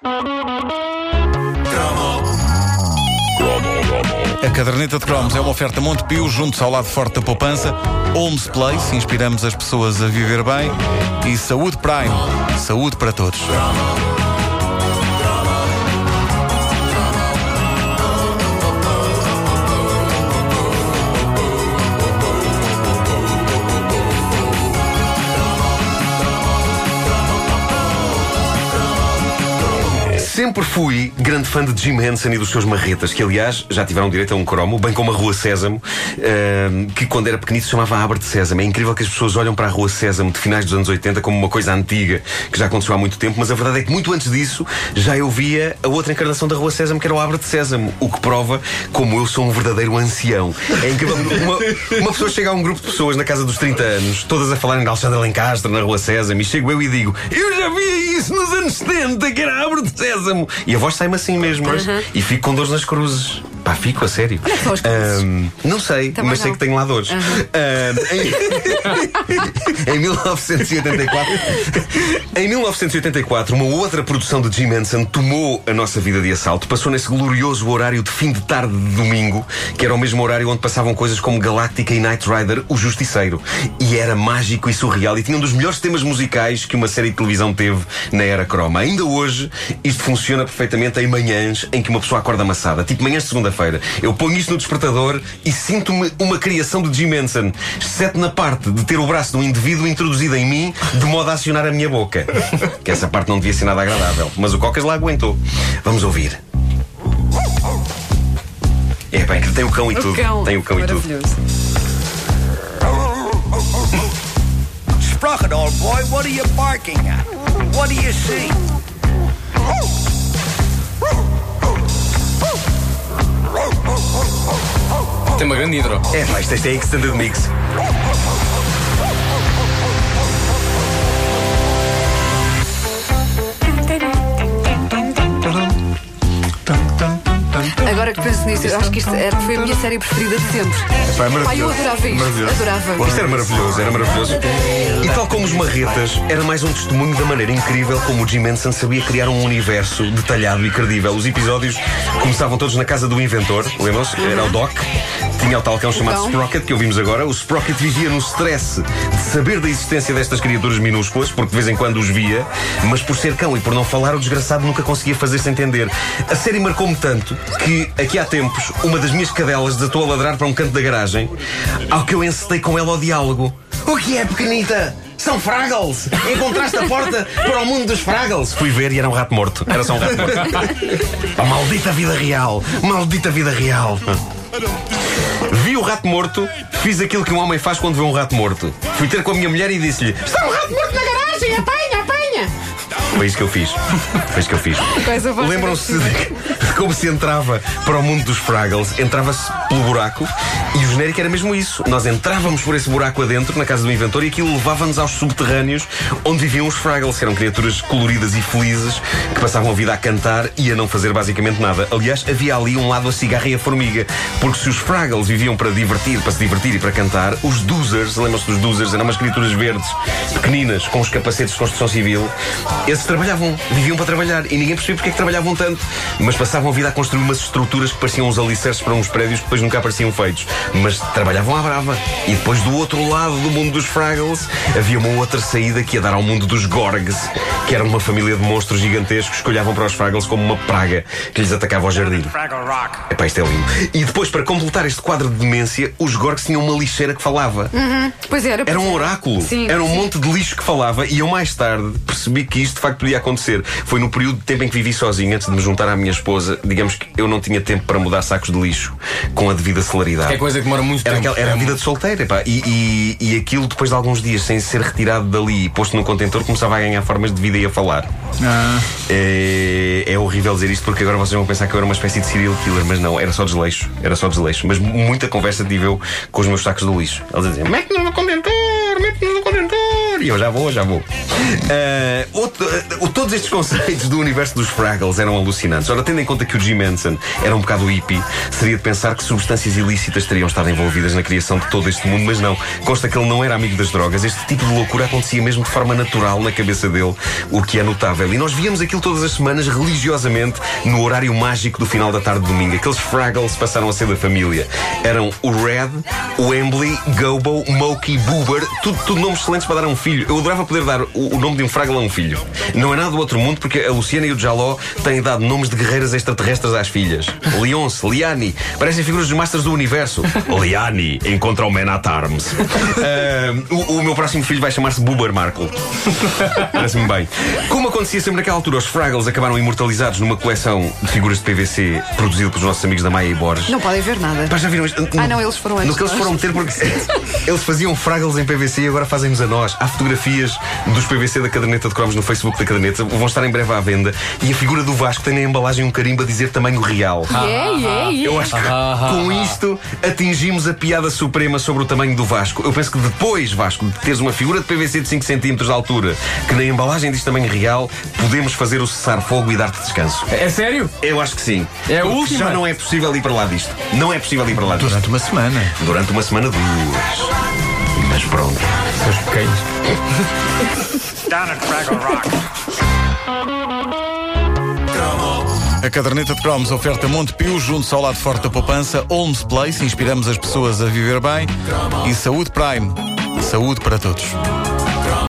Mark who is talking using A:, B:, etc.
A: A caderneta de cromos é uma oferta Montepio, junto ao lado forte da poupança, Holmes Place, inspiramos as pessoas a viver bem, e Saúde Prime, saúde para todos.
B: Sempre fui grande fã de Jim Henson e dos seus marretas, que aliás já tiveram direito a um cromo, bem como a Rua Sésamo, ehm, que quando era pequenito se chamava Abre de Sésamo. É incrível que as pessoas olham para a Rua Sésamo de finais dos anos 80 como uma coisa antiga, que já aconteceu há muito tempo, mas a verdade é que muito antes disso já eu via a outra encarnação da Rua Sésamo, que era o Abre de Sésamo, o que prova como eu sou um verdadeiro ancião. É incrível. Uma, uma pessoa chega a um grupo de pessoas na casa dos 30 anos, todas a falarem de Alexandre Lencastre na Rua Sésamo, e chego eu e digo: Eu já vi isso nos anos 70, que era Abre de Sésamo. E a voz sai-me assim mesmo. E fico com dores nas cruzes. Pá, fico a sério.
C: Onde é que estão as cruzes?
B: Ahm, não sei,
C: Também
B: mas sei
C: não.
B: que tenho lá dores. Ahm, em, em 1984, em 1984, uma outra produção de Jim Henson tomou a nossa vida de assalto. Passou nesse glorioso horário de fim de tarde de domingo, que era o mesmo horário onde passavam coisas como Galáctica e Knight Rider, o Justiceiro. E era mágico e surreal e tinha um dos melhores temas musicais que uma série de televisão teve na era croma. Ainda hoje, isto funciona perfeitamente em manhãs em que uma pessoa acorda amassada, tipo manhãs de segunda-feira. Eu ponho isto no despertador e sinto-me uma criação de Jim Henson, exceto na parte de ter o braço de um indivíduo introduzido em mim de modo a acionar a minha boca. Que essa parte não devia ser nada agradável. Mas o Cocas lá aguentou. Vamos ouvir. É bem, que tem o cão e tudo.
C: cão.
B: Tem o cão e tudo.
C: Maravilhoso.
D: Sprocket, old boy, what are you barking at? What do you see?
E: Tem uma grande hidro.
B: É, pá, isto é Extended Mix.
C: Nisso, eu acho que isto era, foi a minha série preferida de sempre.
B: Pá, é
C: Pai, eu adorava isto. Adorava.
B: Isto era maravilhoso, era maravilhoso. E tal como os marretas, era mais um testemunho da maneira incrível como o Jim Henson sabia criar um universo detalhado e credível. Os episódios começavam todos na casa do inventor, lembram-se? Era o Doc. Tinha o tal cão chamado
C: cão.
B: Sprocket, que ouvimos agora. O Sprocket vivia no stress de saber da existência destas criaturas minúsculas, porque de vez em quando os via, mas por ser cão e por não falar, o desgraçado nunca conseguia fazer-se entender. A série marcou-me tanto que, aqui há tempos, uma das minhas cadelas desatou a ladrar para um canto da garagem, ao que eu encetei com ela ao diálogo. O que é, pequenita? São Fraggles! Encontraste a porta para o mundo dos Fraggles! Fui ver e era um rato morto. Era só um rato morto. A maldita vida real! Maldita vida real! Vi o rato morto, fiz aquilo que um homem faz quando vê um rato morto. Fui ter com a minha mulher e disse-lhe: Está um rato morto na garagem! Apanha, apanha! Foi isso que eu fiz. Foi isso que eu fiz. Lembram-se de, de como se entrava para o mundo dos Fraggles? Entrava-se pelo buraco e o genérico era mesmo isso. Nós entrávamos por esse buraco adentro, na casa do inventor, e aquilo levava-nos aos subterrâneos onde viviam os Fraggles, que eram criaturas coloridas e felizes que passavam a vida a cantar e a não fazer basicamente nada. Aliás, havia ali um lado a cigarra e a formiga, porque se os Fraggles viviam para divertir, para se divertir e para cantar, os Doozers, lembram-se dos Doozers? Eram umas criaturas verdes, pequeninas, com os capacetes de construção civil. Esses trabalhavam, viviam para trabalhar e ninguém percebia porque é que trabalhavam tanto, mas passavam a vida a construir umas estruturas que pareciam uns alicerces para uns prédios que depois nunca apareciam feitos. Mas trabalhavam à brava. E depois do outro lado do mundo dos Fraggles havia uma outra saída que ia dar ao mundo dos Gorgs, que era uma família de monstros gigantescos que olhavam para os Fraggles como uma praga que lhes atacava ao jardim. Epá, isto é lindo. E depois, para completar este quadro de demência, os Gorgs tinham uma lixeira que falava.
C: Pois era.
B: Era um oráculo.
C: Sim,
B: Era um
C: sim.
B: monte de lixo que falava e eu mais tarde percebi que isto de facto podia acontecer. Foi no período de tempo em que vivi sozinho, antes de me juntar à minha esposa. Digamos que eu não tinha tempo para mudar sacos de lixo com a devida celeridade.
E: É coisa que demora muito
B: Era,
E: tempo.
B: aquela- era a
E: É
B: vida de solteiro, epá. E, e, e aquilo, depois de alguns dias, sem ser retirado dali e posto num contentor, começava a ganhar formas de vida e a falar. É, é horrível dizer isto porque agora vocês vão pensar que eu era uma espécie de serial killer, mas não, era só desleixo. Era só desleixo. Mas muita conversa tive eu com os meus sacos do lixo. Eles diziam: mete-nos no contentor, mete-nos no contentor. Eu já vou, já vou. Uh, outro, uh, todos estes conceitos do universo dos Fraggles eram alucinantes. Ora, tendo em conta que o Jim Henson era um bocado hippie, seria de pensar que substâncias ilícitas teriam estado envolvidas na criação de todo este mundo, mas não. Consta que ele não era amigo das drogas. Este tipo de loucura acontecia mesmo de forma natural na cabeça dele, o que é notável. E nós víamos aquilo todas as semanas, religiosamente, no horário mágico do final da tarde de domingo. Aqueles Fraggles passaram a ser da família. Eram o Red, o Embley, Gobo, Moki, Boober, tudo, tudo nomes excelentes para dar um filho. Eu adorava poder dar o, o nome de um Fraggle a um filho. Não é nada do outro mundo, porque a Luciana e o Jaló têm dado nomes de guerreiras extraterrestres às filhas. Leonce, Liani, parecem figuras dos Masters do Universo. Liani encontra o Man at Arms. Uh, o, o, meu próximo filho vai chamar-se Boober Markle. Parece-me bem. Como acontecia sempre naquela altura, os Fraggles acabaram imortalizados numa coleção de figuras de PVC produzida pelos nossos amigos da Maia e Borges.
C: Não podem ver nada.
B: Mas já viram
C: Ah, não, eles foram antes.
B: No que eles foram meter, porque eles faziam Fraggles em PVC e agora fazem-nos a nós. Há fotografias dos PVC da caderneta de cromos no Facebook da caderneta, vão estar em breve à venda. E a figura do Vasco tem na embalagem um carimbo a dizer tamanho real.
C: Yeah, yeah, yeah.
B: Eu acho que com isto atingimos a piada suprema sobre o tamanho do Vasco. Eu penso que depois, Vasco, de teres uma figura de PVC de 5 cm de altura que na embalagem diz tamanho real, podemos fazer o cessar-fogo e dar-te descanso.
E: É sério?
B: Eu acho que sim.
E: É a
B: Porque
E: última?
B: Já não é possível ir para lá disto. Não é possível ir para lá disto.
A: Durante uma semana.
B: Durante uma semana, duas. Mas pronto.
E: Seus pequenos.
D: Down at Fraggle Rock.
A: A caderneta de cromos oferta Montepio, junto ao lado forte da poupança, Holmes Place, inspiramos as pessoas a viver bem e Saúde Prime. Saúde para todos.